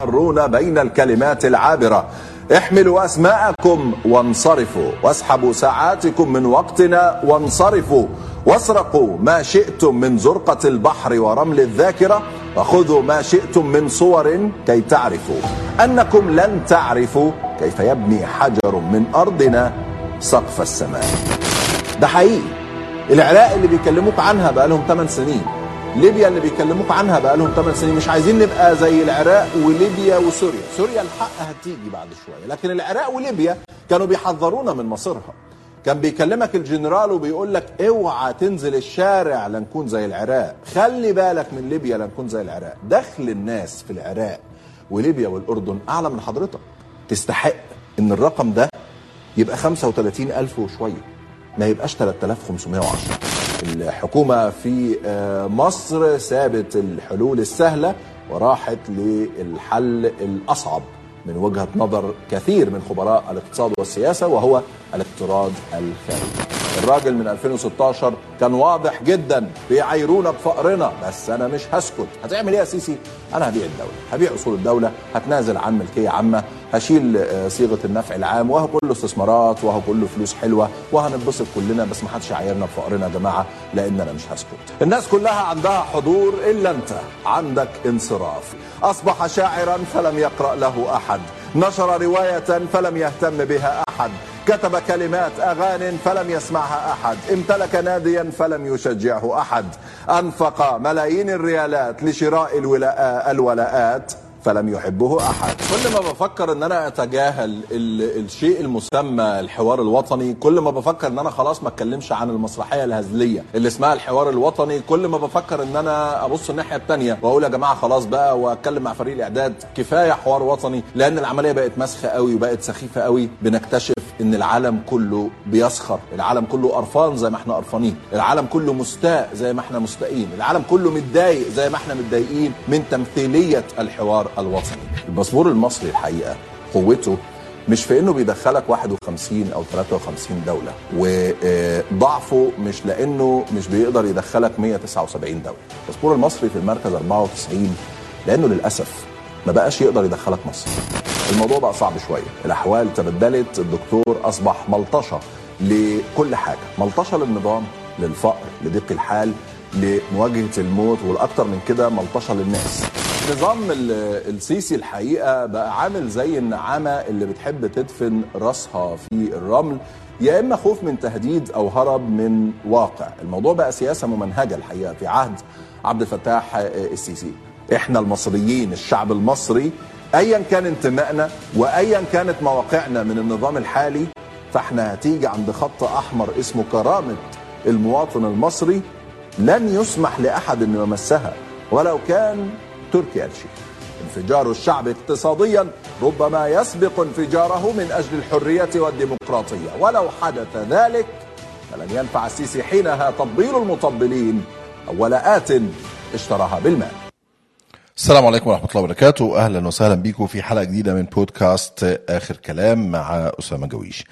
تمرون بين الكلمات العابرة. احملوا أسماءكم وانصرفوا. واسحبوا ساعاتكم من وقتنا وانصرفوا. واسرقوا ما شئتم من زرقة البحر ورمل الذاكرة. وخذوا ما شئتم من صور كي تعرفوا. أنكم لن تعرفوا كيف يبني حجر من أرضنا سقف السماء. ده حقيقي. العراق اللي بيكلموك عنها بقالهم 8 سنين. ليبيا اللي بيكلموك عنها بقالهم 8 سنين. مش عايزين نبقى زي العراق وليبيا وسوريا. سوريا الحق هتيجي بعد شوية لكن العراق وليبيا كانوا بيحذرونا من مصيرها. كان بيكلمك الجنرال وبيقول لك اوعى تنزل الشارع لنكون زي العراق. خلي بالك من ليبيا لنكون زي العراق. دخل الناس في العراق وليبيا والأردن أعلى من حضرتك. تستحق إن الرقم ده يبقى 35 ألف وشوية ما يبقاش 3510 الحكومة في آه، مصر سابت الحلول السهلة وراحت للحل الأصعب من وجهة نظر كثير من خبراء الاقتصاد والسياسة وهو الاقتراض الخارجي الراجل من 2016 كان واضح جدا بيعايرونا بفقرنا بس أنا مش هسكت. هتعمل إيه يا سيسي؟ أنا هبيع الدولة هبيع أصول الدولة هتنازل عن ملكية عامة هشيل آه، صيغة النفع العام وهو كله استثمارات وهو كله فلوس حلوة وهننبسط كلنا بس ما حدش يعايرنا بفقرنا يا جماعة لأن أنا مش هسكت. الناس كلها عندها حضور إلا أنت عندك انصراف. أصبح شاعرا فلم يقرأ له أحد نشر رواية فلم يهتم بها أحد. كتب كلمات أغان فلم يسمعها أحد. امتلك ناديا فلم يشجعه أحد. أنفق ملايين الريالات لشراء الولاء الولاءات فلم يحبه أحد. كل ما بفكر إن أنا أتجاهل ال- الشيء المسمى الحوار الوطني كل ما بفكر إن أنا خلاص ما أتكلمش عن المسرحية الهزلية اللي اسمها الحوار الوطني كل ما بفكر إن أنا أبص الناحية الثانية وأقول يا جماعة خلاص بقى وأتكلم مع فريق الإعداد كفاية حوار وطني لأن العملية بقت مسخة قوي وبقت سخيفة قوي. بنكتشف إن العالم كله بيسخر العالم كله قرفان زي ما إحنا قرفانين العالم كله مستاء زي ما إحنا مستائين العالم كله متضايق زي ما إحنا متضايقين من تمثيلية الحوار الوطني. الباسبور المصري الحقيقة قوته مش في إنه بيدخلك 51 أو 53 دولة وضعفه مش لإنه مش بيقدر يدخلك 179 دولة. الباسبور المصري في المركز 94 لإنه للأسف ما بقاش يقدر يدخلك مصر. الموضوع بقى صعب شوية. الأحوال تبدلت الدكتور أصبح ملطشه لكل حاجة. ملطشه للنظام للفقر لضيق الحال لمواجهة الموت والاكثر من كده ملطشه للناس. نظام ال- السيسي الحقيقة بقى عامل زي النعامة اللي بتحب تدفن راسها في الرمل. يا إما خوف من تهديد أو هرب من واقع. الموضوع بقى سياسة ممنهجة الحقيقة في عهد عبد الفتاح السيسي. إحنا المصريين الشعب المصري ايا كان انتمائنا وايا كانت مواقعنا من النظام الحالي فإحنا هتيجي عند خط أحمر اسمه كرامة المواطن المصري لن يسمح لأحد انه يمسها ولو كان تركي آل شيخ انفجار الشعب اقتصاديا ربما يسبق انفجاره من أجل الحرية والديمقراطية. ولو حدث ذلك فلن ينفع السيسي حينها تطبيل المطبلين أو ولاءات اشتراها بالمال السلام عليكم ورحمة الله وبركاته. أهلا وسهلا بيكم في حلقة جديدة من بودكاست آخر كلام مع أسامة جويش.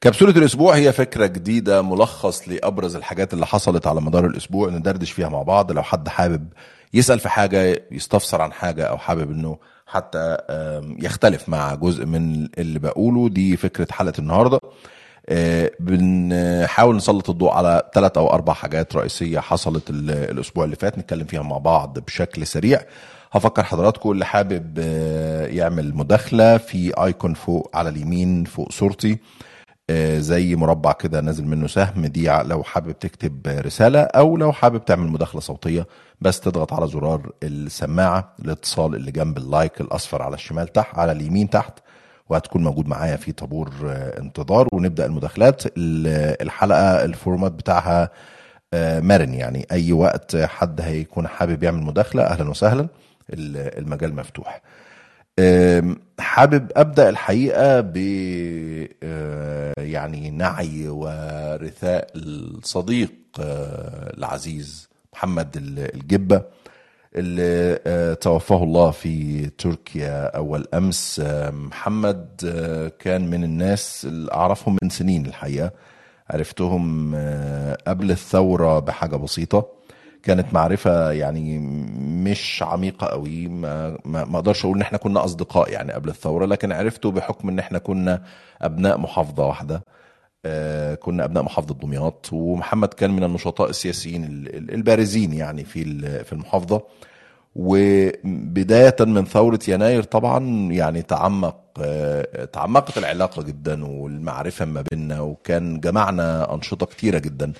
كبسولة الأسبوع هي فكرة جديدة ملخص لأبرز الحاجات اللي حصلت على مدار الأسبوع ندردش فيها مع بعض. لو حد حابب يسأل في حاجة يستفسر عن حاجة أو حابب إنه حتى يختلف مع جزء من اللي بقوله دي فكرة حلقة النهاردة. بنحاول نسلط الضوء على ثلاث أو أربع حاجات رئيسية حصلت ال- الأسبوع اللي فات نتكلم فيها مع بعض بشكل سريع. هفكر حضراتكم اللي حابب آه، يعمل مداخلة في آيكون فوق على اليمين فوق صورتي. آه، زي مربع كده نازل منه سهم دي لو حابب تكتب رسالة أو لو حابب تعمل مداخلة صوتية بس تضغط على زرار السماعة الاتصال اللي جنب ال like الأصفر على الشمال تحت على اليمين تحت. وهتكون موجود معايا في طابور آه، انتظار. ونبدأ المداخلات. ال- الحلقة ال format بتاعها آه، مرن يعني. أي وقت حد هيكون حابب يعمل مداخلة أهلا وسهلا. ال- المجال مفتوح. حابب أبدأ الحقيقة ب آه، يعني نعي ورثاء الصديق العزيز محمد ال- الجبة. اللي آه، توفاه الله في تركيا أول أمس. آه، محمد آه، كان من الناس اللي أعرفهم من سنين الحقيقة. عرفتهم قبل الثورة بحاجة بسيطة. كانت معرفة يعني مش عميقة قوي. ما, ما, أقدرش أقول إن إحنا كنا أصدقاء يعني قبل الثورة لكن عرفته بحكم إن إحنا كنا أبناء محافظة واحدة. كنا أبناء محافظة دمياط ومحمد كان من النشطاء السياسيين ال- ال- البارزين يعني في في المحافظة. وبداية من ثورة يناير طبعا يعني تعمق آه، تعمقت العلاقة جدا والمعرفة ما بيننا وكان جمعنا أنشطة كتيرة جدا.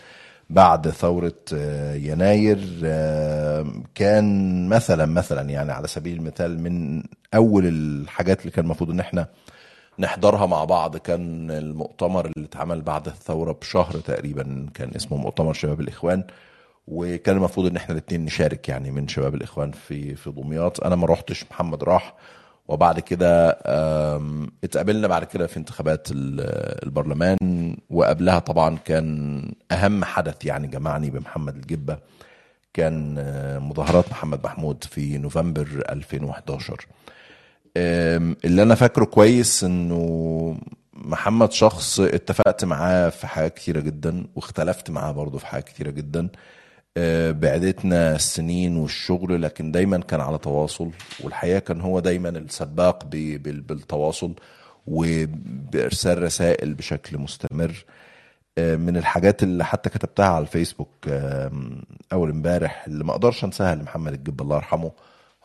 بعد ثورة آه، يناير آه، كان مثلا مثلا يعني على سبيل المثال من أول الحاجات اللي كان المفروض إن إحنا نحضرها مع بعض. كان المؤتمر اللي اتعمل بعد الثورة بشهر تقريبا كان اسمه مؤتمر شباب الإخوان وكان المفروض إن إحنا الاثنين نشارك يعني من شباب الإخوان في في دمياط أنا ما روحتش محمد راح وبعد كده اتقابلنا بعد كده في انتخابات ال- البرلمان. وقبلها طبعا كان أهم حدث يعني جمعني بمحمد الجبة كان آه، مظاهرات محمد محمود في نوفمبر 2011 أم، اللي أنا فاكره كويس إنه محمد شخص اتفقت معاه في حاجات كتيرة جدا واختلفت معاه برضه في حاجات كتيرة جدا. أه، بعدتنا السنين والشغل لكن دايما كان على تواصل والحقيقة كان هو دايما السباق بالتواصل وبإرسال رسائل بشكل مستمر. أه، من الحاجات اللي حتى كتبتها على الفيسبوك أول امبارح اللي ما أقدرش أنساها لمحمد الجب الله يرحمه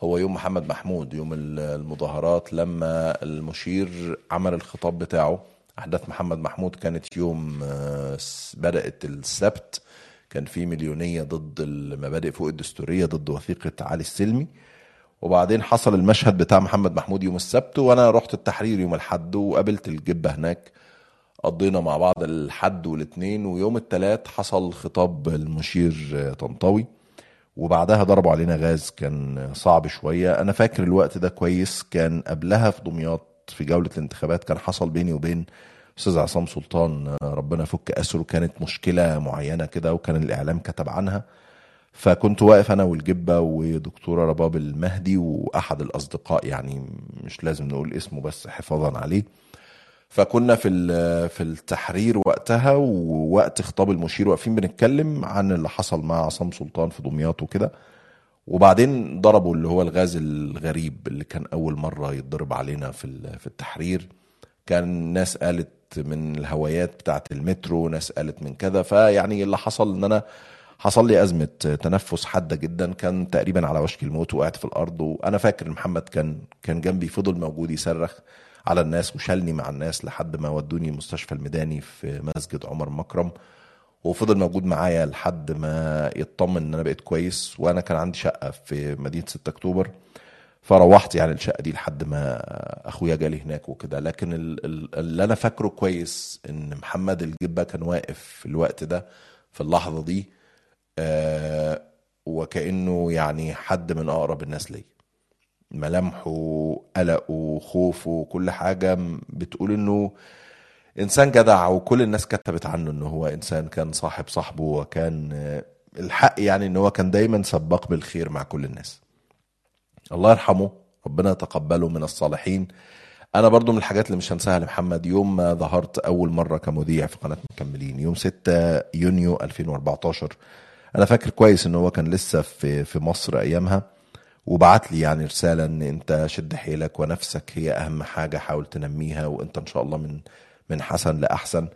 هو يوم محمد محمود يوم ال- المظاهرات لما المشير عمل الخطاب بتاعه. أحداث محمد محمود كانت يوم آه، بدأت السبت. كان في مليونية ضد المبادئ فوق الدستورية ضد وثيقة علي السلمي. وبعدين حصل المشهد بتاع محمد محمود يوم السبت وأنا رحت التحرير يوم الأحد وقابلت الجبة هناك. قضينا مع بعض الحد والاثنين ويوم الثلاث حصل خطاب المشير آه، طنطاوي. وبعدها ضربوا علينا غاز كان صعب شوية. أنا فاكر الوقت ده كويس. كان قبلها في دمياط في جولة الانتخابات كان حصل بيني وبين أستاذ عصام سلطان آه، ربنا يفك أسره. كانت مشكلة معينة كده وكان الإعلام كتب عنها. فكنت واقف أنا والجبة ودكتورة رباب المهدي وأحد الأصدقاء يعني مش لازم نقول اسمه بس حفاظا عليه. فكنا في في التحرير وقتها ووقت خطاب المشير واقفين بنتكلم عن اللي حصل مع عصام سلطان في دمياط وكده. وبعدين ضربوا اللي هو الغاز الغريب اللي كان أول مرة يتضرب علينا في في التحرير. كان ناس قالت من الهوايات بتاعه المترو ناس قالت من كذا. فيعني اللي حصل إن أنا حصل لي أزمة تنفس حادة جدا. كان تقريبا على وشك الموت وقعت في الأرض. وأنا فاكر محمد كان كان جنبي فضل موجود يصرخ. على الناس وشالني مع الناس لحد ما ودوني المستشفى الميداني في مسجد عمر مكرم. وفضل موجود معايا لحد ما يطمن إن أنا بقيت كويس. وأنا كان عندي شقة في مدينة 6 أكتوبر. فروحت يعني الشقة دي لحد ما أخويا جالي هناك وكده. لكن ال- ال- اللي أنا فاكره كويس إن محمد الجبة كان واقف في الوقت ده في اللحظة دي آه وكأنه يعني حد من أقرب الناس ليا. ملامحه قلقه خوفه كل حاجة بتقول إنه إنسان جدع وكل الناس كتبت عنه ان هو إنسان كان صاحب صاحبه وكان الحق يعني إن هو كان دايما سباق بالخير مع كل الناس. الله يرحمه ربنا يتقبله من الصالحين. أنا برضو من الحاجات اللي مش هنساها لمحمد يوم ما ظهرت أول مرة كمذيع في قناة مكملين يوم 6 يونيو 2014 أنا فاكر كويس إن هو كان لسه في في مصر أيامها. وبعت لي يعني رسالة إن أنت شد حيلك ونفسك هي أهم حاجة حاول تنميها وأنت إن شاء الله من من حسن لأحسن.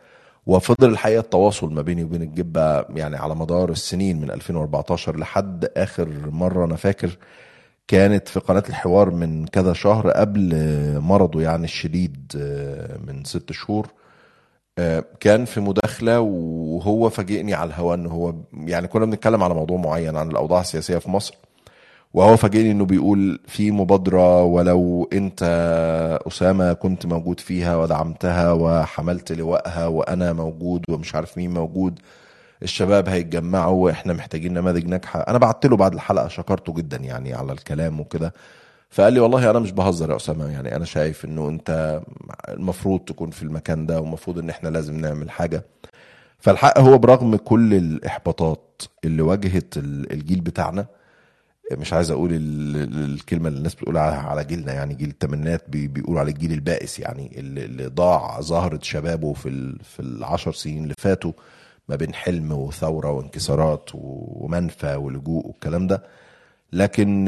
وفضل الحقيقة التواصل ما بيني وبين الجبة يعني على مدار السنين من 2014 لحد آخر مرة أنا فاكر كانت في قناة الحوار من كذا شهر قبل مرضه يعني الشديد من ست شهور كان في مداخلة وهو فاجئني على الهواء إن هو يعني كنا بنتكلم على موضوع معين عن الأوضاع السياسية في مصر. وهو فاجئني إنه بيقول في مبادرة ولو أنت أسامة كنت موجود فيها ودعمتها وحملت لوائها وأنا موجود ومش عارف مين موجود الشباب هيتجمعوا وإحنا محتاجين نماذج ناجحة. أنا بعت له بعد الحلقة شكرته جدا يعني على الكلام وكده. فقال لي والله أنا مش بهزر يا أسامة يعني أنا شايف إنه أنت المفروض تكون في المكان ده ومفروض إن إحنا لازم نعمل حاجة. فالحق هو برغم كل الإحباطات اللي واجهت الجيل بتاعنا مش عايز أقول الكلمة اللي الناس بتقول على جيلنا يعني جيل الثمانينات بيقولوا على الجيل البائس يعني اللي ضاع زهره شبابه في في العشر سنين اللي فاتوا ما بين حلم وثورة وانكسارات ومنفى ولجوء والكلام ده. لكن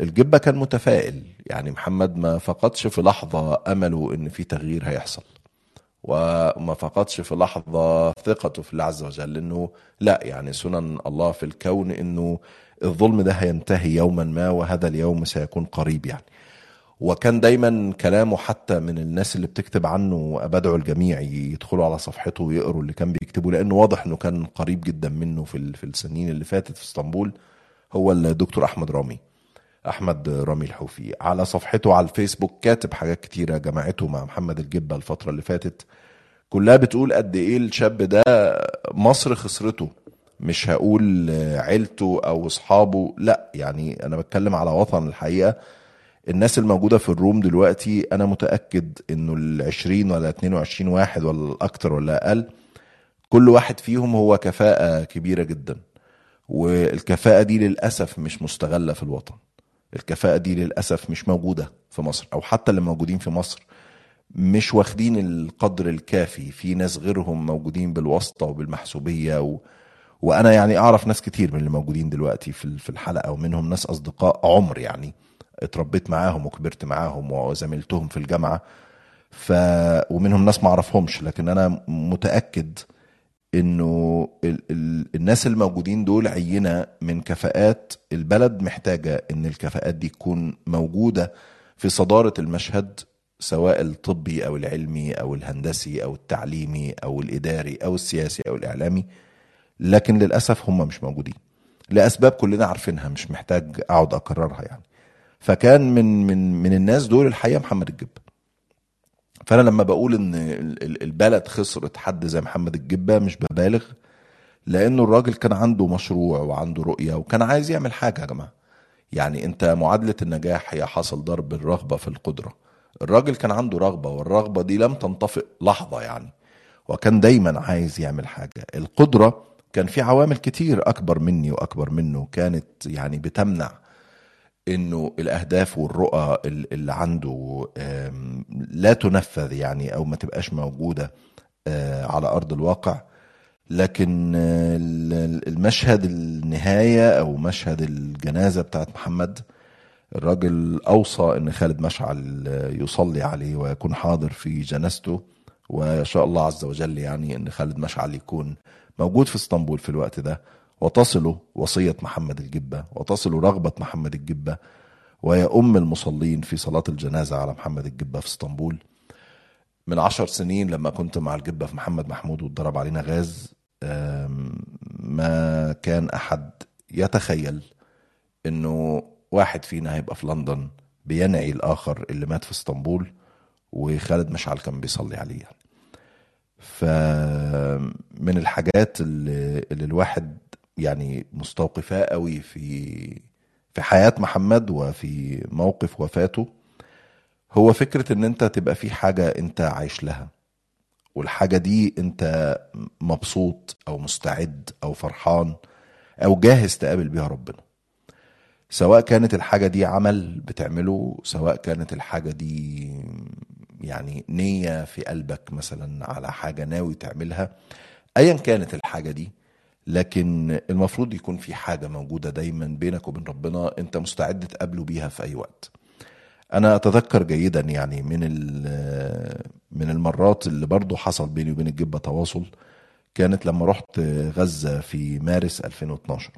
الجبة كان متفائل يعني محمد ما فقدش في لحظة أمله إن في تغيير هيحصل وما فقدش في لحظة ثقته في الله عز وجل انه لا يعني سنن الله في الكون إنه الظلم ده هينتهي يوما ما وهذا اليوم سيكون قريب يعني. وكان دايما كلامه حتى من الناس اللي بتكتب عنه بدعو الجميع يدخلوا على صفحته ويقروا اللي كان بيكتبه لأنه واضح إنه كان قريب جدا منه في في السنين اللي فاتت في إسطنبول. هو الدكتور أحمد رامي أحمد رامي الحوفي. على صفحته على الفيسبوك كاتب حاجات كتيرة جمعته مع محمد الجبة الفترة اللي فاتت. كلها بتقول قد إيه الشاب ده مصر خسرته. مش هقول عيلته أو أصحابه لا يعني أنا بتكلم على وطن الحقيقة. الناس الموجودة في الروم دلوقتي أنا متأكد إنه العشرين ولا 22 واحد ولا الأكتر ولا أقل كل واحد فيهم هو كفاءة كبيرة جدا. والكفاءة دي للأسف مش مستغلة في الوطن. الكفاءة دي للأسف مش موجودة في مصر أو حتى اللي موجودين في مصر. مش واخدين القدر الكافي. في ناس غيرهم موجودين بالواسطة وبالمحسوبية و... وأنا يعني أعرف ناس كتير من اللي موجودين دلوقتي في الحلقة ومنهم ناس أصدقاء عمر يعني اتربيت معاهم وكبرت معاهم وزميلتهم في الجامعة. ف ومنهم ناس ما أعرفهمش لكن أنا متأكد إنه ال... ال... الناس الموجودين دول عينة من كفاءات البلد محتاجة إن الكفاءات دي تكون موجودة في صدارة المشهد سواء الطبي أو العلمي أو الهندسي أو التعليمي أو الإداري أو السياسي أو الإعلامي. لكن للأسف هم مش موجودين. لأسباب كلنا عارفينها مش محتاج أقعد أكررها يعني. فكان من من من الناس دول الحقيقة محمد الجبه فأنا لما بقول إن البلد خسرت حد زي محمد الجبه مش ببالغ لأنه الراجل كان عنده مشروع وعنده رؤية وكان عايز يعمل حاجة يا جماعة. يعني أنت معادلة النجاح هي حصل ضرب الرغبة في القدرة. الراجل كان عنده رغبة والرغبة دي لم تنطفئ لحظة يعني. وكان دايما عايز يعمل حاجة. القدرة كان في عوامل كتير أكبر مني وأكبر منه كانت يعني بتمنع إنه الأهداف والرؤى اللي عنده لا تنفذ يعني أو ما تبقاش موجودة آه، على أرض الواقع. لكن المشهد النهاية أو مشهد الجنازة بتاعت محمد الراجل أوصى إن خالد مشعل يصلي عليه ويكون حاضر في جنازته ويشاء الله عز وجل يعني إن خالد مشعل يكون موجود في اسطنبول في الوقت ده وتصل وصية محمد الجبة وتصل رغبة محمد الجبة ويؤم المصلين في صلاة الجنازة على محمد الجبة في اسطنبول من عشر سنين لما كنت مع الجبة في محمد محمود واتضرب علينا غاز ما كان أحد يتخيل إنه واحد فينا هيبقى في لندن بينعي الآخر اللي مات في اسطنبول وخالد مشعل كان بيصلي عليه يعني. فمن الحاجات اللي, اللي الواحد يعني مستوقفاه قوي في في حياة محمد وفي موقف وفاته هو فكرة إن أنت تبقى في حاجة أنت عايش لها والحاجة دي أنت مبسوط أو مستعد أو فرحان أو جاهز تقابل بيها ربنا. سواء كانت الحاجة دي عمل بتعمله سواء كانت الحاجة دي يعني نية في قلبك مثلا على حاجة ناوي تعملها ايا كانت الحاجة دي لكن المفروض يكون في حاجة موجودة دايما بينك وبين ربنا أنت مستعد تقابله بيها في أي وقت. أنا أتذكر جيدا يعني من من المرات اللي برضو حصل بيني وبين الجبة تواصل كانت لما رحت غزة في مارس 2012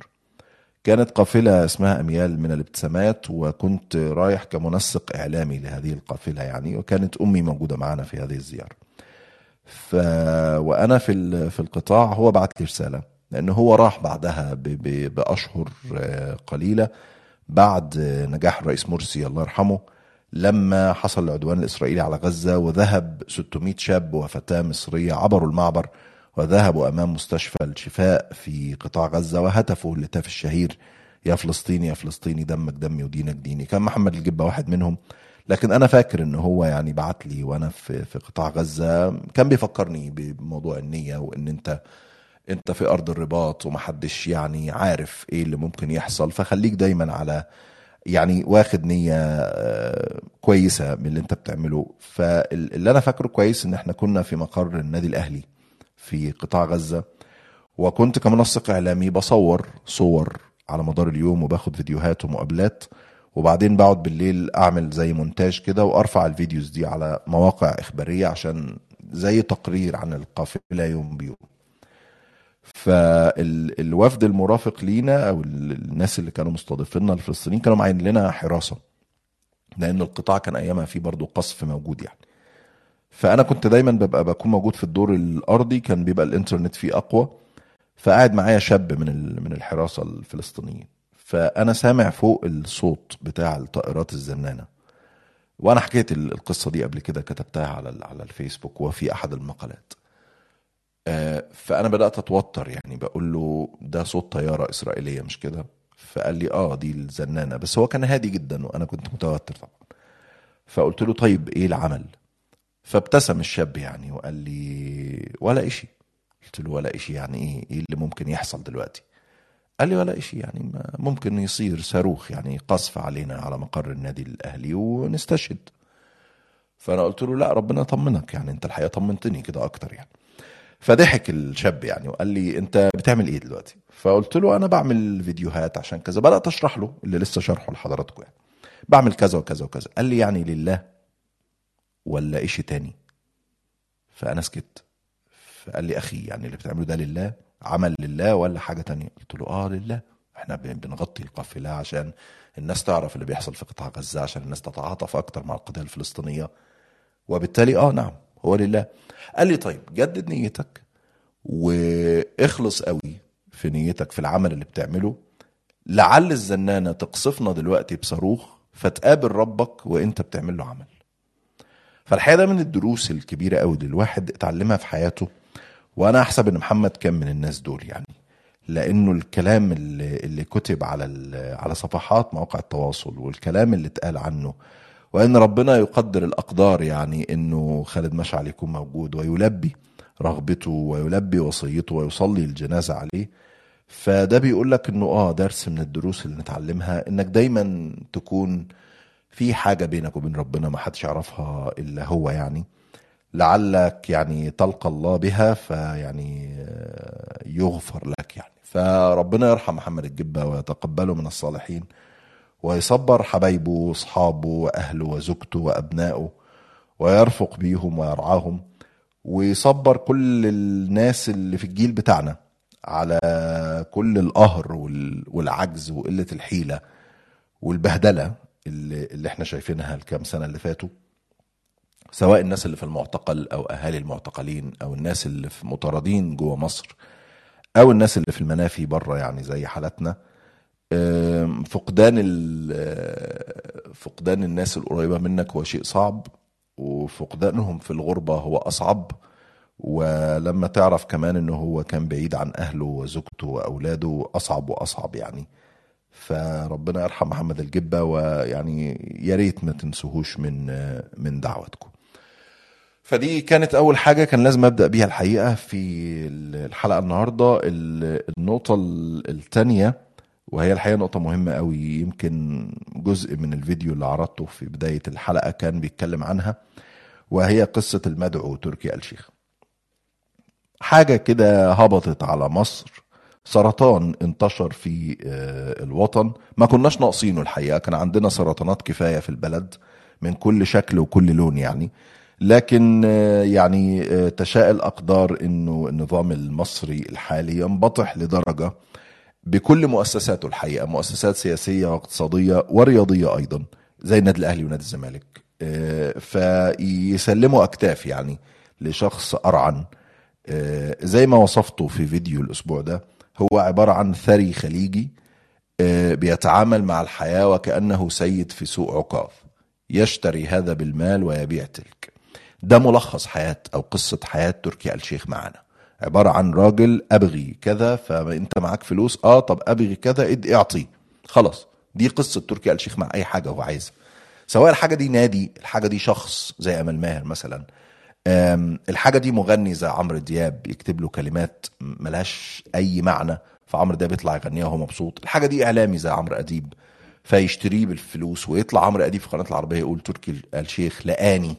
كانت قافلة اسمها أميال من الابتسامات وكنت رايح كمنسق إعلامي لهذه القافلة يعني وكانت أمي موجودة معنا في هذه الزيارة. ف... وأنا في في القطاع هو بعت لي رسالة لأنه هو راح بعدها بأشهر آه، قليلة بعد نجاح الرئيس مرسي الله يرحمه لما حصل العدوان الإسرائيلي على غزة وذهب 600 شاب وفتاة مصرية عبروا المعبر وذهبوا أمام مستشفى الشفاء في قطاع غزة وهتفوا الهتاف الشهير يا فلسطيني يا فلسطيني دمك دمي ودينك ديني. كان محمد الجبة واحد منهم. لكن أنا فاكر إن هو يعني بعت لي وأنا في في قطاع غزة كان بيفكرني بموضوع النية وإن أنت أنت في أرض الرباط ومحدش يعني عارف إيه اللي ممكن يحصل. فخليك دايما على يعني واخد نية آه، كويسة من اللي أنت بتعمله. فاللي أنا فاكره كويس إن إحنا كنا في مقر النادي الأهلي. في قطاع غزة. وكنت كمنسق إعلامي بصور صور على مدار اليوم وباخد فيديوهات ومقابلات. وبعدين بقعد بالليل أعمل زي مونتاج كده وأرفع الفيديوز دي على مواقع إخبارية عشان زي تقرير عن القافلة يوم بيوم. فالوفد المرافق لينا أو الناس اللي كانوا مستضيفيننا الفلسطينيين كانوا معين لنا حراسة. لأن القطاع كان أيامها فيه برضو قصف موجود يعني. فأنا كنت دايما ببقى بكون موجود في الدور الأرضي كان بيبقى الإنترنت فيه أقوى فقاعد معايا شاب من من الحراسة الفلسطينيين. فأنا سامع فوق الصوت بتاع الطائرات الزنانة. وأنا حكيت ال- القصة دي قبل كده كتبتها على على الفيسبوك وفي أحد المقالات. آه، فأنا بدأت أتوتر يعني بقول له ده صوت طيارة إسرائيلية مش كده؟ فقال لي آه دي الزنانة. بس هو كان هادي جدا وأنا كنت متوتر طبعا. فقلت له طيب إيه العمل؟ فابتسم الشاب يعني وقال لي ولا إشي. قلت له ولا إشي يعني إيه؟ إيه اللي ممكن يحصل دلوقتي؟ قال لي ولا إشي يعني ممكن يصير صاروخ يعني قصف علينا على مقر النادي الأهلي ونستشهد. فأنا قلت له لا ربنا يطمنك يعني أنت الحقيقة طمنتني كده أكتر يعني. فضحك الشاب يعني وقال لي أنت بتعمل إيه دلوقتي؟ فقلت له أنا بعمل فيديوهات عشان كذا. بدأت أشرح له اللي لسه شرحه لحضراتكم يعني. بعمل كذا وكذا وكذا. قال لي يعني لله ولا إشي تاني. فأنا سكت. فقال لي أخي يعني اللي بتعمله ده لله عمل لله ولا حاجة تانية؟ قلت له آه لله. إحنا بن- بنغطي القافلة عشان الناس تعرف اللي بيحصل في قطاع غزة عشان الناس تتعاطف أكتر مع القضية الفلسطينية. وبالتالي آه نعم هو لله. قال لي طيب جدد نيتك واخلص قوي في نيتك في العمل اللي بتعمله. لعل الزنانة تقصفنا دلوقتي بصاروخ فتقابل ربك وإنت بتعمل له عمل. فالحقيقة ده من الدروس الكبيرة قوي اللي الواحد اتعلمها في حياته وأنا أحسب إن محمد كان من الناس دول يعني لأنه الكلام اللي, اللي كتب على على صفحات مواقع التواصل والكلام اللي اتقال عنه وإن ربنا يقدر الأقدار يعني إنه خالد مشعل يكون موجود ويلبي رغبته ويلبي وصيته ويصلي الجنازة عليه. فده بيقول لك إنه آه درس من الدروس اللي نتعلمها إنك دايما تكون في حاجة بينك وبين ربنا ما حدش يعرفها إلا هو يعني. لعلك يعني تلقى الله بها فيعني يغفر لك يعني. فربنا يرحم محمد الجبة ويتقبله من الصالحين ويصبر حبايبه وأصحابه وأهله وزوجته وأبنائه ويرفق بيهم ويرعاهم ويصبر كل الناس اللي في الجيل بتاعنا على كل القهر وال- والعجز وقلة الحيلة والبهدلة. اللي, اللي إحنا شايفينها الكام سنة اللي فاتوا سواء الناس اللي في المعتقل أو أهالي المعتقلين أو الناس اللي في مطاردين جوه مصر أو الناس اللي في المنافي بره يعني زي حالتنا فقدان ال- فقدان الناس القريبة منك هو شيء صعب وفقدانهم في الغربة هو أصعب ولما تعرف كمان إنه هو كان بعيد عن أهله وزوجته وأولاده أصعب وأصعب يعني. فربنا يرحم محمد الجبه ويعني يا ريت ما تنسوهوش من من دعوتكم. فدي كانت أول حاجة كان لازم أبدأ بيها الحقيقة في الحلقة النهارده. ال- النقطة الثانية وهي الحقيقة نقطة مهمة قوي يمكن جزء من الفيديو اللي عرضته في بداية الحلقة كان بيتكلم عنها وهي قصة المدعو تركي الشيخ حاجة كده هبطت على مصر سرطان انتشر في آه، الوطن. ما كناش ناقصينه الحقيقة. كان عندنا سرطانات كفاية في البلد من كل شكل وكل لون يعني. لكن آه، يعني آه، تشاء الأقدار إنه النظام المصري الحالي ينبطح لدرجة بكل مؤسساته الحقيقة مؤسسات سياسية واقتصاديه ورياضية أيضا زي النادي الأهلي ونادي الزمالك. فيسلموا أكتاف يعني لشخص أرعن. زي ما وصفته في فيديو الأسبوع ده هو عبارة عن ثري خليجي آه، بيتعامل مع الحياة وكأنه سيد في سوق عكاظ يشتري هذا بالمال ويبيع تلك. ده ملخص حياة أو قصة حياة تركي آل الشيخ معانا عبارة عن راجل أبغي كذا فأنت معاك فلوس آه طب أبغي كذا إد اعطي خلاص دي قصة تركي آل الشيخ مع أي حاجة هو عايزها. سواء الحاجة دي نادي الحاجة دي شخص زي أمل ماهر مثلا أم، الحاجة دي مغني زي عمرو دياب يكتب له كلمات ملهاش أي معنى فعمرو دياب يطلع يغنيها وهو مبسوط. الحاجة دي إعلامي زي عمرو أديب فيشتريه بالفلوس. ويطلع عمرو أديب في قناة العربية يقول تركي آل الشيخ لقاني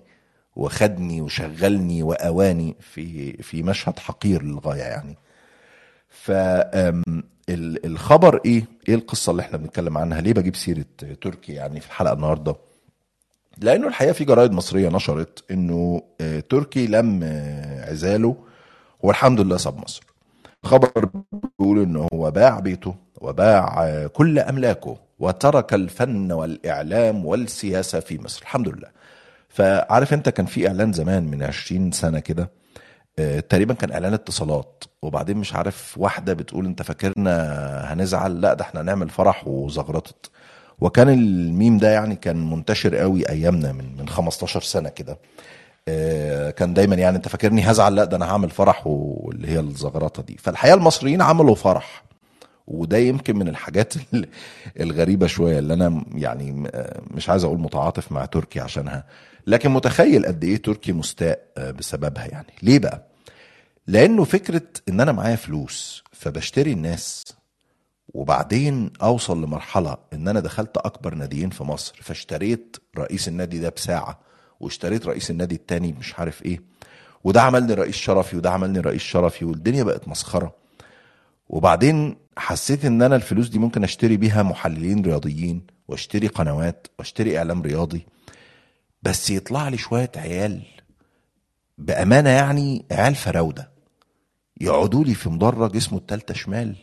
وخدني وشغلني وأواني في في مشهد حقير للغاية يعني. فالخبر إيه؟ إيه القصة اللي إحنا بنتكلم عنها؟ ليه بجيب سيرة تركي يعني في الحلقة النهارده؟ لأنه الحقيقة في جرايد مصرية نشرت إنه آه، تركي لم آه، عزاله والحمد لله ساب مصر. خبر بيقول إنه هو باع بيته وباع آه، كل أملاكه وترك الفن والإعلام والسياسة في مصر. الحمد لله. فعارف أنت كان في إعلان زمان من 20 سنة كده تقريبا كان إعلان اتصالات وبعدين مش عارف واحدة بتقول أنت فاكرنا هنزعل لأ ده إحنا هنعمل فرح وزغرطت. وكان الميم ده يعني كان منتشر قوي أيامنا من من 15 سنة كده. آه، كان دايما يعني أنت فاكرني هزعل لا ده أنا هعمل فرح واللي هي الزغرطة دي. فالحقيقة المصريين عملوا فرح وده يمكن من الحاجات ال- الغريبة شوية اللي أنا يعني م- مش عايز أقول متعاطف مع تركي عشانها لكن متخيل قد إيه تركي مستاء آه، بسببها يعني. ليه بقى؟ لأنه فكرة إن أنا معايا فلوس فبشتري الناس وبعدين أوصل لمرحلة إن أنا دخلت أكبر ناديين في مصر فاشتريت رئيس النادي ده بساعة واشتريت رئيس النادي التاني مش عارف إيه وده عملني رئيس شرفي وده عملني رئيس شرفي والدنيا بقت مسخرة. وبعدين حسيت إن أنا الفلوس دي ممكن أشتري بيها محللين رياضيين وأشتري قنوات وأشتري إعلام رياضي. بس يطلع لي شوية عيال بأمانة يعني عيال فراودة يقعدوا لي في مدرج اسمه التالتة شمال.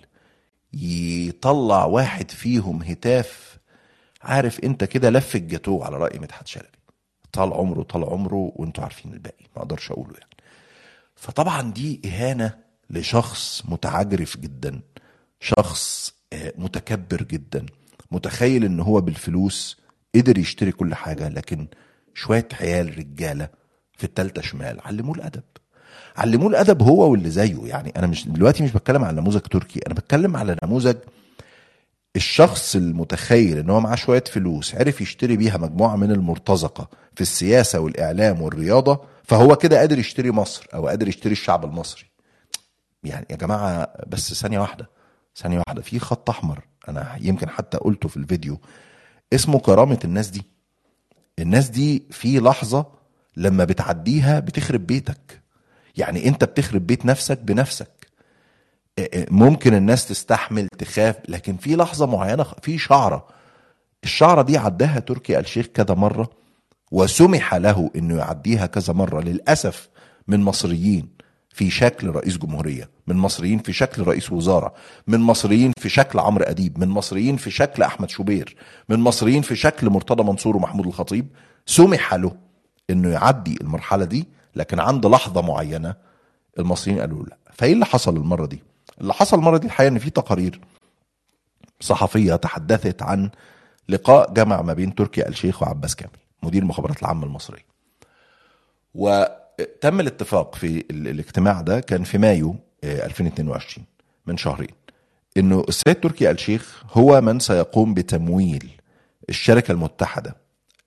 يطلع واحد فيهم هتاف عارف انت كده لف الجاتوه على رأي مدحت شلبي. طال عمره طال عمره وانتوا عارفين الباقي ما أقدرش اقوله يعني. فطبعا دي إهانة لشخص متعجرف جدا شخص آه، متكبر جدا متخيل إن هو بالفلوس قدر يشتري كل حاجة لكن شوية عيال رجالة في التالتة شمال علموه الأدب. علموه الأدب هو واللي زيه. يعني أنا مش دلوقتي مش بتكلم على نموذج تركي أنا بتكلم على نموذج الشخص المتخيل إن هو معاه شوية فلوس عرف يشتري بيها مجموعة من المرتزقة في السياسة والإعلام والرياضة فهو كده قادر يشتري مصر أو قادر يشتري الشعب المصري. يعني يا جماعة بس ثانية واحدة ثانية واحدة في خط أحمر أنا يمكن حتى قلته في الفيديو اسمه كرامة الناس دي. الناس دي في لحظة لما بتعديها بتخرب بيتك. يعني انت بتخرب بيت نفسك بنفسك. ممكن الناس تستحمل تخاف لكن في لحظة معينة في شعرة. الشعرة دي عداها تركي آل الشيخ كذا مرة وسمح له إنه يعديها كذا مرة. للأسف من مصريين في شكل رئيس جمهورية من مصريين في شكل رئيس وزارة من مصريين في شكل عمرو أديب من مصريين في شكل أحمد شوبير من مصريين في شكل مرتضى منصور ومحمود الخطيب سمح له إنه يعدي المرحلة دي. لكن عند لحظة معينة المصريين قالوا لا. فإيه اللي حصل المرة دي؟ اللي حصل المرة دي الحقيقة إن في تقارير صحفية تحدثت عن لقاء جمع ما بين تركي الشيخ وعباس كامل مدير المخابرات العامة المصرية. وتم الاتفاق في ال- الاجتماع ده كان في مايو آه، 2022 من شهرين إنه السيد تركي الشيخ هو من سيقوم بتمويل الشركة المتحدة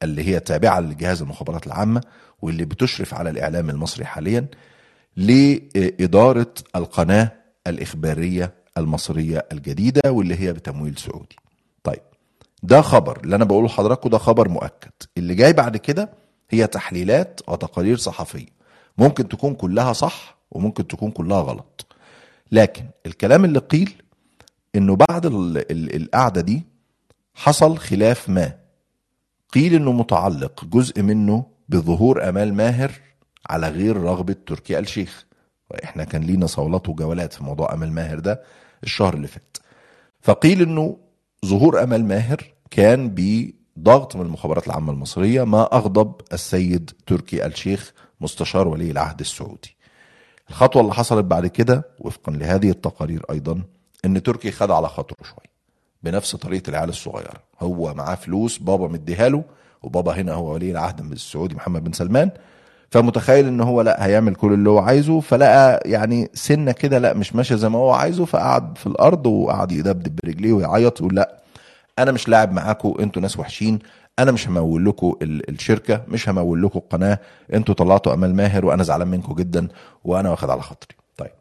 اللي هي تابعة لجهاز المخابرات العامة واللي بتشرف على الإعلام المصري حاليا لإدارة القناة الإخبارية المصرية الجديدة واللي هي بتمويل سعودي. طيب ده خبر اللي أنا بقوله لحضراتكم ده خبر مؤكد. اللي جاي بعد كده هي تحليلات وتقارير صحفية. ممكن تكون كلها صح وممكن تكون كلها غلط. لكن الكلام اللي قيل إنه بعد ال- ال- القعدة دي حصل خلاف ما. قيل إنه متعلق جزء منه بظهور أمال ماهر على غير رغبة تركي آل وإحنا كان لينا صولات وجولات في موضوع أمال ماهر ده الشهر اللي فات. فقيل إنه ظهور أمال ماهر كان بضغط من المخابرات العامة المصرية ما أغضب السيد تركي آل الشيخ مستشار ولي العهد السعودي. الخطوة اللي حصلت بعد كده وفقا لهذه التقارير أيضا إن تركي خد على خاطره شوية بنفس طريقة العيال الصغيرة. هو معاه فلوس بابا مديها له وبابا هنا هو ولي العهد السعودي محمد بن سلمان فمتخيل ان هو لأ هيعمل كل اللي هو عايزه فلقى يعني سنة كده لأ مش ماشية زي ما هو عايزه فقعد في الأرض وقعد يدبدب برجليه ويعيط ويقول لأ أنا مش لاعب معاكم أنتوا ناس وحشين أنا مش همول لكم ال- الشركة مش همول لكم القناة أنتوا طلعتوا أمال ماهر وأنا زعلان منكم جدا وأنا واخد على خاطري. طيب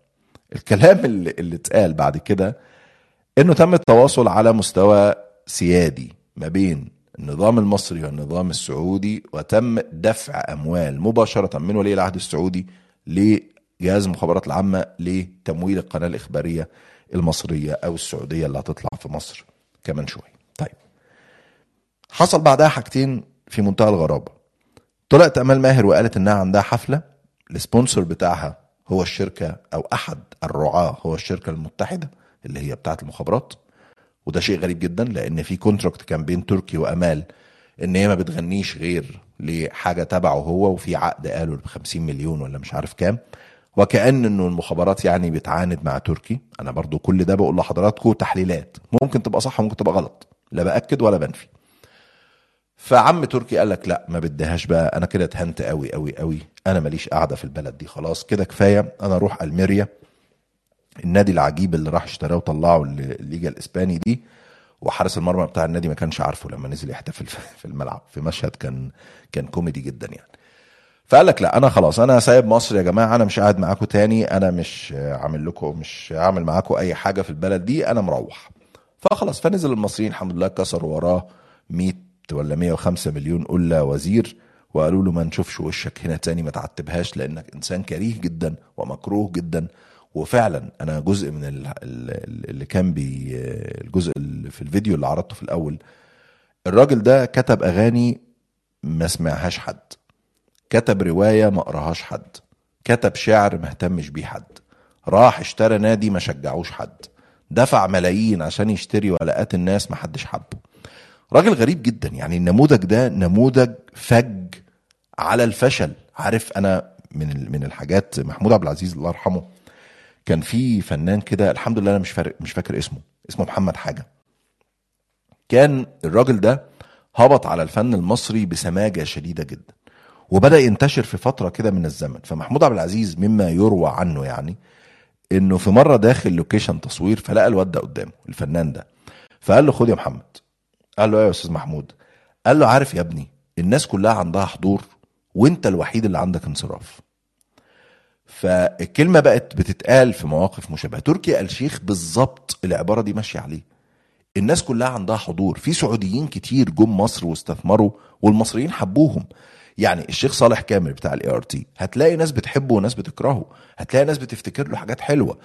الكلام اللي, اللي اتقال بعد كده إنه تم التواصل على مستوى سيادي ما بين النظام المصري والنظام السعودي وتم دفع أموال مباشرة من ولي العهد السعودي جهاز المخابرات العامة لتمويل القناة الإخبارية المصرية أو السعودية اللي هتطلع في مصر كمان شوية. طيب حصل بعدها حاجتين في منتهى الغرابة. طلعت أمال ماهر وقالت إنها عندها حفلة ال sponsor بتاعها هو الشركة أو أحد الرعاة هو الشركة المتحدة اللي هي بتاعة المخابرات وده شيء غريب جدا لأن في contract كان بين تركي وأمال إن هي ما بتغنيش غير لحاجة تبعه هو وفي عقد قالوا ب 50 مليون ولا مش عارف كام. وكأن إنه المخابرات يعني بتعاند مع تركي. أنا برضو كل ده بقول لحضراتكم تحليلات. ممكن تبقى صح وممكن تبقى غلط. لا بأكد ولا بنفي. فعم تركي قال لك لا ما بديهاش بقى. أنا كده اتهنت قوي قوي قوي. أنا ماليش قاعدة في البلد دي. خلاص كده كفاية. أنا أروح ألميريا. النادي العجيب اللي راح اشتراه وطلعه الليجا الإسباني دي وحارس المرمى بتاع النادي ما كانش عارفه لما نزل يحتفل في الملعب في مشهد كان كان كوميدي جدا يعني. فقال لك لا أنا خلاص أنا سايب مصر يا جماعة أنا مش قاعد معاكم تاني أنا مش عامل لكم مش عامل معاكم أي حاجة في البلد دي أنا مروح. فخلاص فنزل المصريين الحمد لله كسروا وراه 100 ولا 105 مليون قلة وزير وقالوا له ما نشوفش وشك هنا تاني ما تعتبهاش لأنك إنسان كريه جدا ومكروه جدا. وفعلا أنا جزء من اللي كان بي الجزء اللي في الفيديو اللي عرضته في الأول الراجل ده كتب أغاني ما سمعهاش حد كتب رواية ما قراهاش حد كتب شعر ما اهتمش بيه حد راح اشترى نادي ما شجعوش حد دفع ملايين عشان يشتري ورقات الناس ما حدش حبه. راجل غريب جدا يعني النموذج ده نموذج فج على الفشل. عارف أنا من من الحاجات محمود عبد العزيز الله يرحمه كان في فنان كده الحمد لله أنا مش فارق مش فاكر اسمه اسمه محمد حاجة. كان الراجل ده هبط على الفن المصري بسماجة شديدة جدا وبدأ ينتشر في فترة كده من الزمن. فمحمود عبد العزيز مما يروى عنه يعني إنه في مرة داخل لوكيشن تصوير فلقى الواد ده قدامه الفنان ده. فقال له خد يا محمد. قال له إيه يا أستاذ محمود؟ قال له عارف يا ابني الناس كلها عندها حضور وأنت الوحيد اللي عندك انصراف. فالكلمة بقت بتتقال في مواقف مشابهة. تركي آل شيخ بالظبط العبارة دي ماشية عليه. الناس كلها عندها حضور. في سعوديين كتير جم مصر واستثمروا والمصريين حبوهم. يعني الشيخ صالح كامل بتاع ال ART هتلاقي ناس بتحبه وناس بتكرهه. هتلاقي ناس بتفتكر له حاجات حلوة.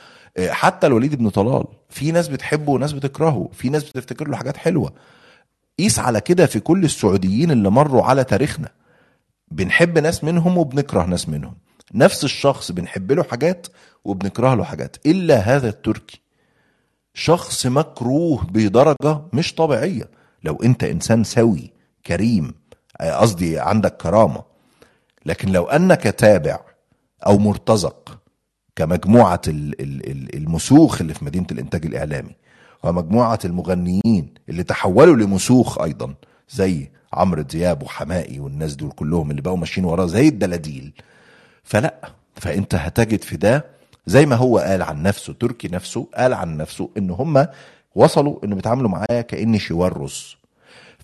حتى الوليد بن طلال. في ناس بتحبه وناس بتكرهه. في ناس بتفتكر له حاجات حلوة. قيس على كده في كل السعوديين اللي مروا على تاريخنا. بنحب ناس منهم وبنكره ناس منهم. نفس الشخص بنحب له حاجات وبنكره له حاجات. إلا هذا التركي. شخص مكروه بدرجة مش طبيعية. لو أنت إنسان سوي كريم قصدي عندك كرامة. لكن لو أنك تابع أو مرتزق كمجموعة المسوخ اللي في مدينة الإنتاج الإعلامي ومجموعة المغنيين اللي تحولوا لمسوخ أيضا زي عمرو دياب وحمائي والناس دول كلهم اللي بقوا ماشيين وراه زي الدلاديل فلا فإنت هتجد في ده زي ما هو قال عن نفسه تركي نفسه قال عن نفسه إن هم وصلوا إنه بيتعاملوا معايا كأني شوال رز.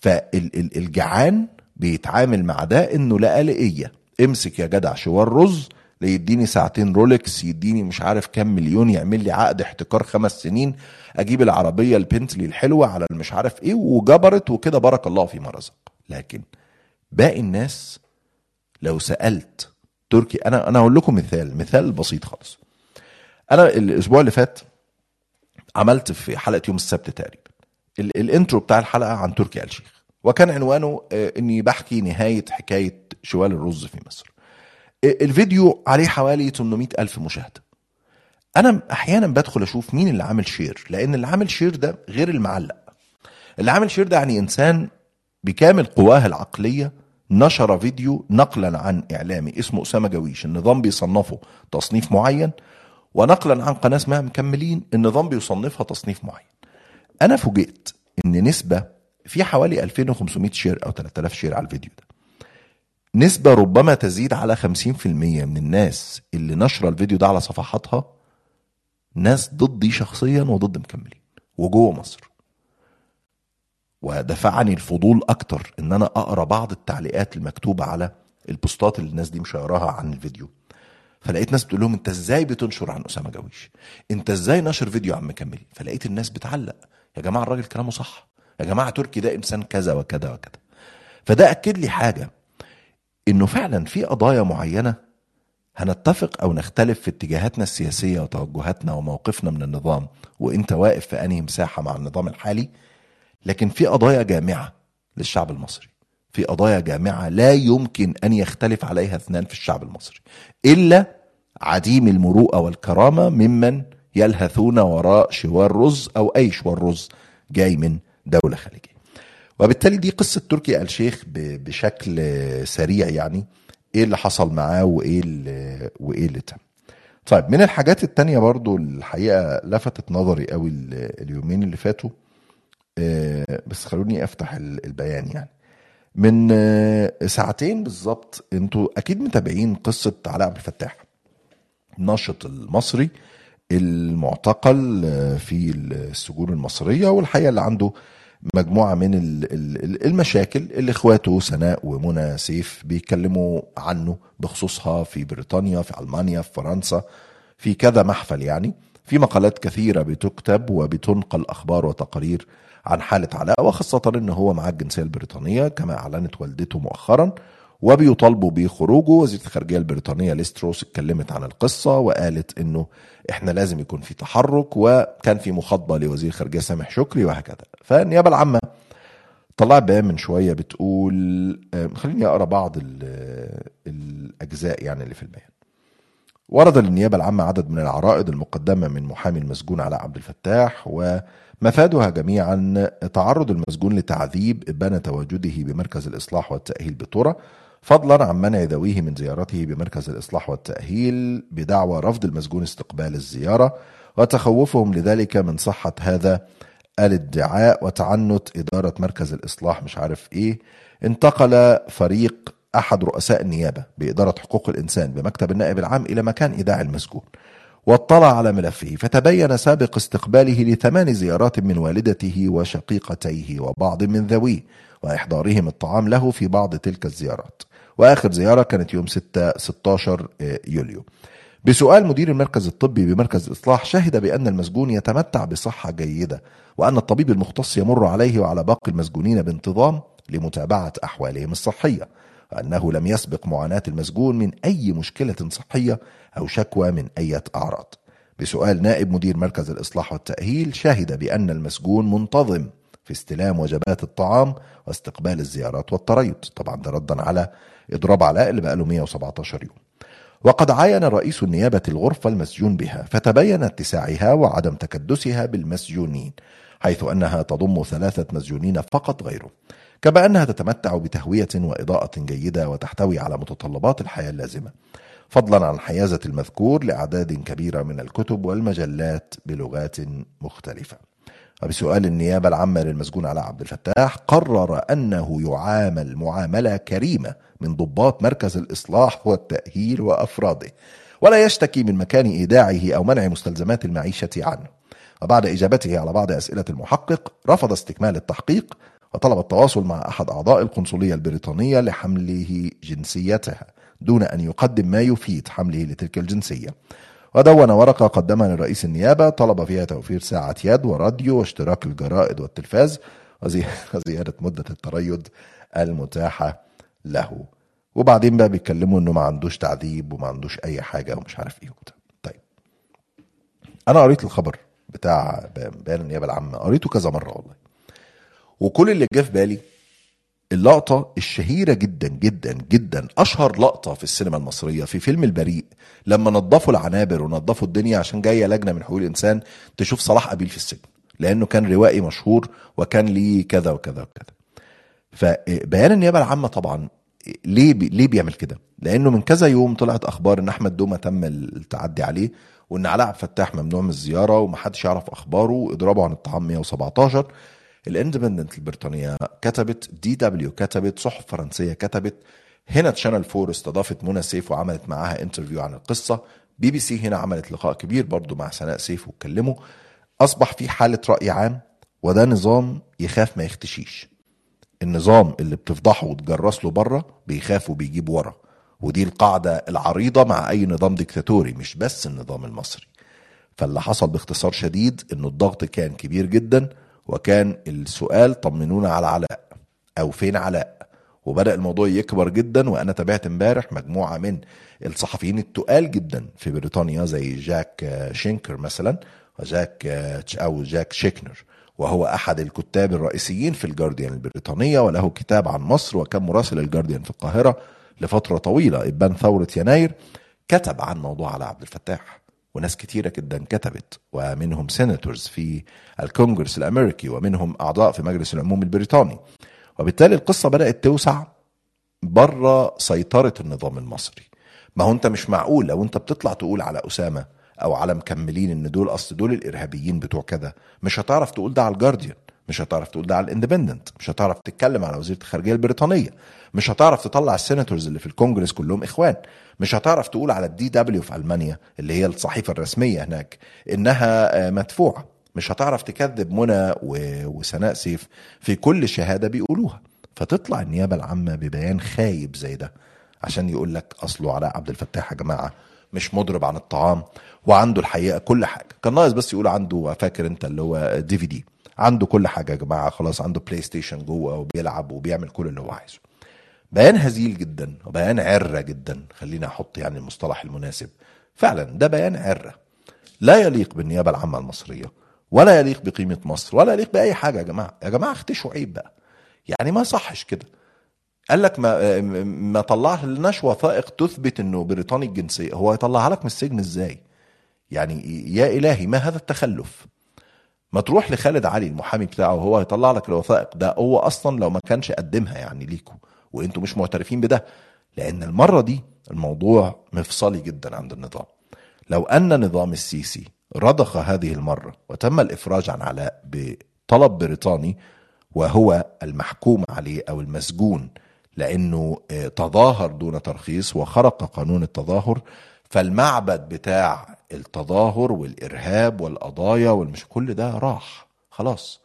فالجعان بيتعامل مع ده إنه لقية. امسك يا جدع شوال رز يديني ساعتين Rolex يديني مش عارف كام مليون يعمل لي عقد احتكار خمس سنين أجيب العربية البنتلي الحلوة على المش عارف إيه وجبرت وكده بارك الله فيما رزق. لكن باقي الناس لو سألت تركي. أنا أنا هقول لكم مثال مثال بسيط خالص. أنا الأسبوع اللي فات عملت في حلقة يوم السبت تقريبا. ال intro بتاع الحلقة عن تركي آل شيخ. وكان عنوانه إني بحكي نهاية حكاية شوال الرز في مصر. الفيديو عليه حوالي 800 ألف مشاهدة. أنا أحيانا بدخل أشوف مين اللي عامل share لأن اللي عامل share ده غير المعلق. اللي عامل share ده يعني إنسان بكامل قواه العقلية نشر فيديو نقلا عن إعلامي اسمه أسامة جويش. النظام بيصنفه تصنيف معين ونقلا عن قناة اسمها مكملين النظام بيصنفها تصنيف معين. أنا فوجئت إن نسبة في حوالي 2500 share أو 3000 share على الفيديو ده. نسبة ربما تزيد على 50% من الناس اللي نشر الفيديو ده على صفحاتها ناس ضدي شخصيا وضد مكملين وجوه مصر. ودفعني الفضول أكتر إن أنا أقرأ بعض التعليقات المكتوبة على البوستات اللي الناس دي مشيراها عن الفيديو. فلقيت ناس بتقول لهم أنت إزاي بتنشر عن أسامة جويش أنت إزاي نشر فيديو عن مكملين فلقيت الناس بتعلق. يا جماعة الراجل كلامه صح. يا جماعة تركي ده إنسان كذا وكذا وكذا. فده أكد لي حاجة إنه فعلا في قضايا معينة هنتفق أو نختلف في اتجاهاتنا السياسية وتوجهاتنا وموقفنا من النظام وأنت واقف في أنهي مساحة مع النظام الحالي؟ لكن في قضايا جامعة للشعب المصري. في قضايا جامعة لا يمكن أن يختلف عليها اثنان في الشعب المصري. إلا عديم المروءة والكرامة ممن يلهثون وراء شوار رز أو أي شوار رز جاي من دولة خليجية. وبالتالي دي قصة تركي آل شيخ بشكل سريع يعني إيه اللي حصل معاه وإيه اللي وإيه اللي تم. طيب من الحاجات التانية برضو الحقيقة لفتت نظري قوي ال- اليومين اللي فاتوا بس خلوني أفتح ال- البيان يعني. من آه، ساعتين بالظبط أنتوا أكيد متابعين قصة علاء عبد الفتاح الناشط المصري المعتقل آه، في السجون المصرية والحقيقة اللي عنده مجموعة من ال- ال- المشاكل اللي إخواته سناء ومنى سيف بيتكلموا عنه بخصوصها في بريطانيا في ألمانيا في فرنسا في كذا محفل يعني. في مقالات كثيرة بتكتب وبتنقل أخبار وتقارير عن حالة علاء وخاصة أنه هو معاه الجنسية البريطانية كما أعلنت والدته مؤخرا وبيطالبوا بخروجه. وزيرة الخارجية البريطانية ليستروس اتكلمت عن القصة وقالت إنه إحنا لازم يكون في تحرك وكان في مخاطبة لوزير الخارجية سامح شكري وهكذا. فالنيابة العامة طلعت بيان من شوية بتقول آه، خليني أقرأ بعض ال- الأجزاء يعني اللي في البيان. ورد للنيابة العامة عدد من العرائض المقدمة من محامي المسجون علاء عبد الفتاح ومفادها جميعا تعرض المسجون لتعذيب إبان تواجده بمركز الإصلاح والتأهيل بطرة فضلا عن منع ذويه من زيارته بمركز الإصلاح والتأهيل بدعوى رفض المسجون استقبال الزيارة وتخوفهم لذلك من صحة هذا الادعاء وتعنت إدارة مركز الإصلاح مش عارف إيه انتقل فريق أحد رؤساء النيابة بإدارة حقوق الإنسان بمكتب النائب العام إلى مكان إيداع المسجون. واطلع على ملفه فتبين سابق استقباله لثمان زيارات من والدته وشقيقتيه وبعض من ذويه وإحضارهم الطعام له في بعض تلك الزيارات. وآخر زيارة كانت يوم 6 16 يوليو. بسؤال مدير المركز الطبي بمركز الإصلاح شهد بأن المسجون يتمتع بصحة جيدة وأن الطبيب المختص يمر عليه وعلى باقي المسجونين بانتظام لمتابعة أحوالهم الصحية. وأنه لم يسبق معاناة المسجون من أي مشكلة صحية أو شكوى من أي أعراض. بسؤال نائب مدير مركز الإصلاح والتأهيل شهد بأن المسجون منتظم في استلام وجبات الطعام واستقبال الزيارات والتريض طبعا ده ردا على إضراب علاء اللي بقاله 117 يوم. وقد عاين رئيس النيابة الغرفة المسجون بها فتبين اتساعها وعدم تكدسها بالمسجونين حيث أنها تضم ثلاثة مسجونين فقط غيره. كما أنها تتمتع بتهوية وإضاءة جيدة وتحتوي على متطلبات الحياة اللازمة. فضلا عن حيازة المذكور لأعداد كبيرة من الكتب والمجلات بلغات مختلفة. وبسؤال النيابة العامة للمسجون علاء عبد الفتاح قرر أنه يعامل معاملة كريمة من ضباط مركز الإصلاح والتأهيل وأفراده ولا يشتكي من مكان إيداعه أو منع مستلزمات المعيشة عنه. وبعد إجابته على بعض أسئلة المحقق رفض استكمال التحقيق وطلب التواصل مع أحد أعضاء القنصلية البريطانية لحمله جنسيتها دون أن يقدم ما يفيد حمله لتلك الجنسية. ودون ورقة قدمها لرئيس النيابة طلب فيها توفير ساعة يد وراديو واشتراك الجرائد والتلفاز وزي- وزيادة مدة التريض المتاحة له. وبعدين بقى بيتكلموا إنه ما عندوش تعذيب وما عندوش أي حاجة ومش عارف إيه وبتاع. طيب. أنا قريت الخبر بتاع بيان النيابة العامة. قريته كذا مرة والله. وكل اللي جه في بالي اللقطة الشهيرة جدا جدا جدا أشهر لقطة في السينما المصرية في فيلم البريء لما نظفوا العنابر ونظفوا الدنيا عشان جاية لجنة من حقوق الإنسان تشوف صلاح قبيل في السجن لأنه كان روائي مشهور وكان ليه كذا وكذا وكذا فبيان النيابة العامة طبعا ليه بي ليه بيعمل كده؟ لأنه من كذا يوم طلعت أخبار إن أحمد دومة تم التعدي عليه وإن علاء عبد الفتاح ممنوع من الزيارة ومحدش يعرف أخباره وإضرابه عن الطعام 117 الإندبندنت البريطانية كتبت DW كتبت صحف فرنسية كتبت. هنا Channel Four استضافت منى سيف وعملت معاها interview عن القصة. بي بي سي هنا عملت لقاء كبير برضو مع سناء سيف واتكلموا. أصبح في حالة رأي عام وده نظام يخاف ما يختشيش. النظام اللي بتفضحه وتجرس له بره بيخاف وبيجيب ورا. ودي القاعدة العريضة مع أي نظام ديكتاتوري مش بس النظام المصري. فاللي حصل باختصار شديد إنه الضغط كان كبير جدا وكان السؤال طمنونا على علاء أو فين علاء؟ وبدأ الموضوع يكبر جدا وأنا تابعت امبارح مجموعة من الصحفيين التقال جدا في بريطانيا زي جاك آه، شينكر مثلا وجاك آه، أو جاك شيكنر. وهو أحد الكتاب الرئيسيين في الجارديان البريطانية وله كتاب عن مصر وكان مراسل الجارديان في القاهرة لفترة طويلة إبان ثورة يناير كتب عن موضوع علاء عبد الفتاح. وناس كتيرة جدا كتبت ومنهم senators في الكونغرس الأمريكي ومنهم أعضاء في مجلس العموم البريطاني. وبالتالي القصة بدأت توسع بره سيطرة النظام المصري. ما هو انت مش معقول لو انت بتطلع تقول على أسامة أو على مكملين إن دول أصل دول الإرهابيين بتوع كذا مش هتعرف تقول ده على الجارديان مش هتعرف تقول ده على الاندبندنت مش هتعرف تتكلم على وزيرة الخارجية البريطانية مش هتعرف تطلع ال senators اللي في الكونجرس كلهم إخوان. مش هتعرف تقول على ال DW في ألمانيا اللي هي الصحيفة الرسمية هناك إنها آه، مدفوعة. مش هتعرف تكذب منى وسناء سيف في كل شهادة بيقولوها. فتطلع النيابة العامة ببيان خايب زي ده عشان يقول لك أصله علاء عبد الفتاح يا جماعة مش مضرب عن الطعام وعنده الحقيقة كل حاجة. كان ناقص بس يقول عنده فاكر أنت اللي هو DVD. عنده كل حاجة يا جماعة خلاص عنده PlayStation جوه وبيلعب وبيعمل كل اللي هو عايزه. بيان هزيل جدا وبيان عرة جدا خلينا أحط يعني المصطلح المناسب. فعلا ده بيان عرة. لا يليق بالنيابة العامة المصرية ولا يليق بقيمة مصر ولا يليق بأي حاجة يا جماعة. يا جماعة اختشوا عيب بقى. يعني ما صحش كده. قال لك ما ما طلع لناش وثائق تثبت إنه بريطاني الجنسية. هو يطلعها لك من السجن إزاي؟ يعني يا إلهي ما هذا التخلف؟ ما تروح لخالد علي المحامي بتاعه وهو هيطلع لك الوثائق ده هو أصلا لو ما كانش قدمها يعني ليكوا وانتوا مش معترفين بده لأن المرة دي الموضوع مفصلي جدا عند النظام. لو أن نظام السيسي رضخ هذه المرة وتم الإفراج عن علاء بطلب بريطاني وهو المحكوم عليه أو المسجون لأنه آه، تظاهر دون ترخيص وخرق قانون التظاهر فالمعبد بتاع التظاهر والإرهاب والقضايا والمش كل ده راح. خلاص.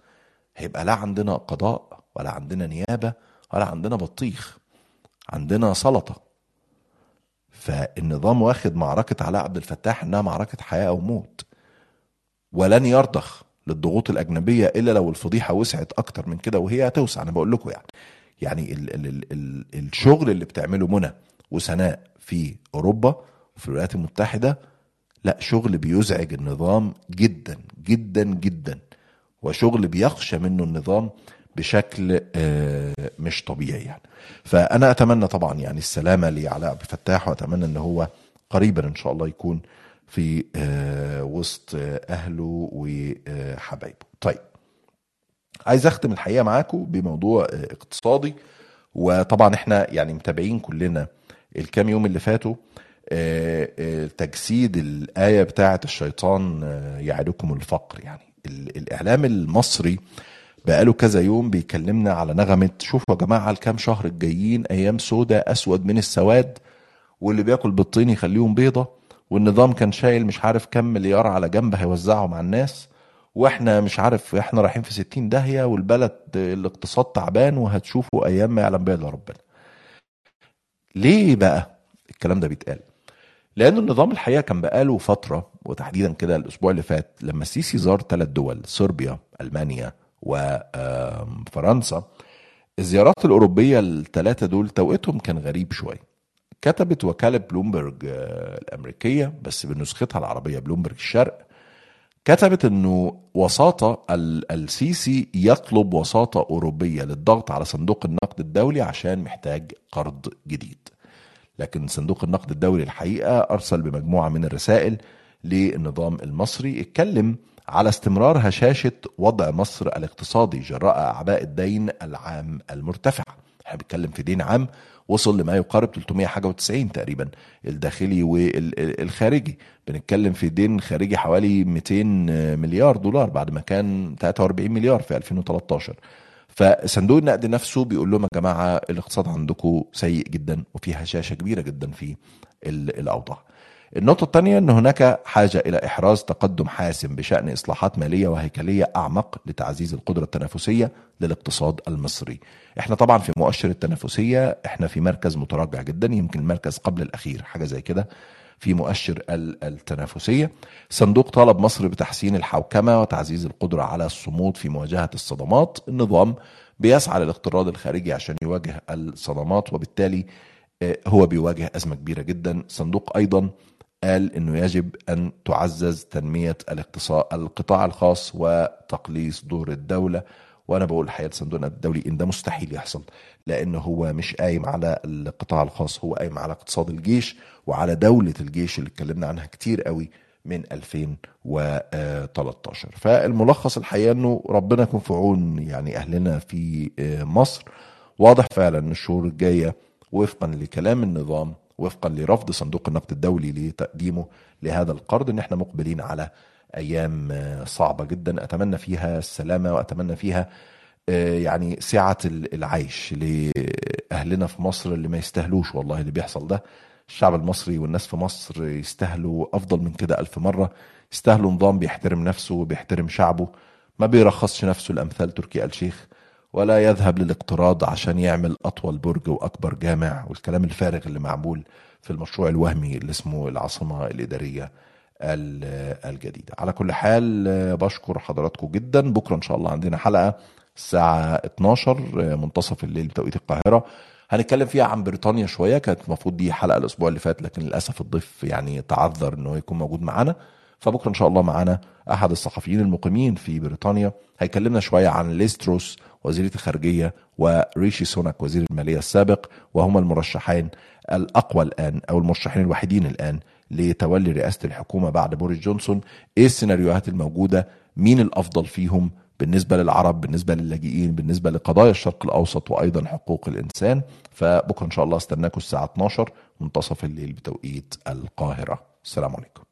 هيبقى لا عندنا قضاء ولا عندنا نيابة ولا عندنا بطيخ عندنا سلطة. فالنظام واخد معركة علاء عبد الفتاح إنها معركة حياة أو موت. ولن يرضخ للضغوط الأجنبية إلا لو الفضيحة وسعت أكتر من كده وهي هتوسع. أنا بقول لكم يعني يعني ال ال ال ال الشغل اللي بتعمله منى وسناء في أوروبا وفي الولايات المتحدة لا شغل بيزعج النظام جدا جدا جدا. وشغل بيخشى منه النظام بشكل آه، مش طبيعي يعني. فأنا أتمنى طبعا يعني السلامة لعلاء عبد الفتاح وأتمنى إن هو قريبا إن شاء الله يكون في آه، وسط آه، أهله وحبايبه. طيب عايز أختم الحقيقة معاكم بموضوع اقتصادي. وطبعا إحنا يعني متابعين كلنا الكام يوم اللي فاتوا تجسيد الآية بتاعة الشيطان يعدكم الفقر يعني. ال- الإعلام المصري بقاله كذا يوم بيكلمنا على نغمة شوفوا يا جماعة الكام شهر الجايين أيام سودة أسود من السواد واللي بياكل بالطين يخليهم بيضة والنظام كان شايل مش عارف كام مليار على جنب هيوزعهم على الناس وإحنا مش عارف إحنا رايحين في 60 داهية والبلد الاقتصاد تعبان وهتشوفوا أيام ما يعلم بها إلا ربنا. ليه بقى الكلام ده بيتقال؟ لأن النظام الحقيقة كان بقاله فترة وتحديدا كده الأسبوع اللي فات لما السيسي زار ثلاث دول صربيا ألمانيا وفرنسا الزيارات الأوروبية الثلاثة دول توقيتهم كان غريب شوية. كتبت وكالة بلومبرج آه، الأمريكية بس بنسختها العربية بلومبرج الشرق. كتبت إنه وساطة ال- السيسي يطلب وساطة أوروبية للضغط على صندوق النقد الدولي عشان محتاج قرض جديد. لكن صندوق النقد الدولي الحقيقة أرسل بمجموعة من الرسائل للنظام المصري اتكلم على استمرار هشاشة وضع مصر الاقتصادي جراء أعباء الدين العام المرتفع. إحنا بنتكلم في دين عام وصل لما يقارب 300 حاجة و90 تقريبا الداخلي والخارجي. بنتكلم في دين خارجي حوالي 200 مليار دولار بعد ما كان 43 مليار في 2013 فصندوق النقد نفسه بيقول لهم يا جماعة الاقتصاد عندكم سيء جدا وفي هشاشة كبيرة جدا في ال- الأوضاع. النقطة الثانية أن هناك حاجة إلى إحراز تقدم حاسم بشأن إصلاحات مالية وهيكلية أعمق لتعزيز القدرة التنافسية للاقتصاد المصري. إحنا طبعا في مؤشر التنافسية إحنا في مركز متراجع جدا يمكن المركز قبل الأخير حاجة زي كده في مؤشر ال- التنافسية. صندوق طالب مصر بتحسين الحوكمة وتعزيز القدرة على الصمود في مواجهة الصدمات. النظام بيسعى للاقتراض الخارجي عشان يواجه الصدمات وبالتالي آه، هو بيواجه أزمة كبيرة جدا. صندوق أيضا قال إنه يجب أن تعزز تنمية الاقتصاد القطاع الخاص وتقليص دور الدولة. وأنا بقول الحقيقة لصندوق الدولي إن ده مستحيل يحصل لأن هو مش قايم على القطاع الخاص هو قايم على اقتصاد الجيش وعلى دولة الجيش اللي اتكلمنا عنها كتير قوي من 2013 فالملخص الحقيقة إنه ربنا يكون في عون يعني أهلنا في آه، مصر. واضح فعلا إن الشهور الجاية وفقا لكلام النظام وفقا لرفض صندوق النقد الدولي لتقديمه لهذا القرض إن إحنا مقبلين على أيام آه، صعبة جدا. أتمنى فيها السلامة وأتمنى فيها آه، يعني سعة العيش لأهلنا في مصر اللي ما يستاهلوش والله اللي بيحصل ده. الشعب المصري والناس في مصر يستاهلوا أفضل من كده ألف مرة. يستاهلوا نظام بيحترم نفسه وبيحترم شعبه. ما بيرخصش نفسه لأمثال تركي آل شيخ. ولا يذهب للاقتراض عشان يعمل أطول برج وأكبر جامع والكلام الفارغ اللي معمول في المشروع الوهمي اللي اسمه العاصمة الإدارية الجديدة. على كل حال بشكر حضراتكم جدا. بكرة إن شاء الله عندنا حلقة الساعة 12 منتصف الليل بتوقيت القاهرة. هنتكلم فيها عن بريطانيا شوية كانت المفروض دي حلقة الأسبوع اللي فات لكن للأسف الضيف يعني تعذر إنه يكون موجود معانا. فبكرة إن شاء الله معانا أحد الصحفيين المقيمين في بريطانيا. هيكلمنا شوية عن ليستروس وزيرة الخارجية وريشي سوناك وزير المالية السابق وهما المرشحين الأقوى الآن أو المرشحين الوحيدين الآن لتولي رئاسة الحكومة بعد بوريس جونسون. إيه السيناريوهات الموجودة؟ مين الأفضل فيهم بالنسبة للعرب بالنسبة للاجئين بالنسبة لقضايا الشرق الأوسط وأيضا حقوق الإنسان؟ فبكرة إن شاء الله استناكم الساعة 12 منتصف الليل بتوقيت القاهرة. السلام عليكم.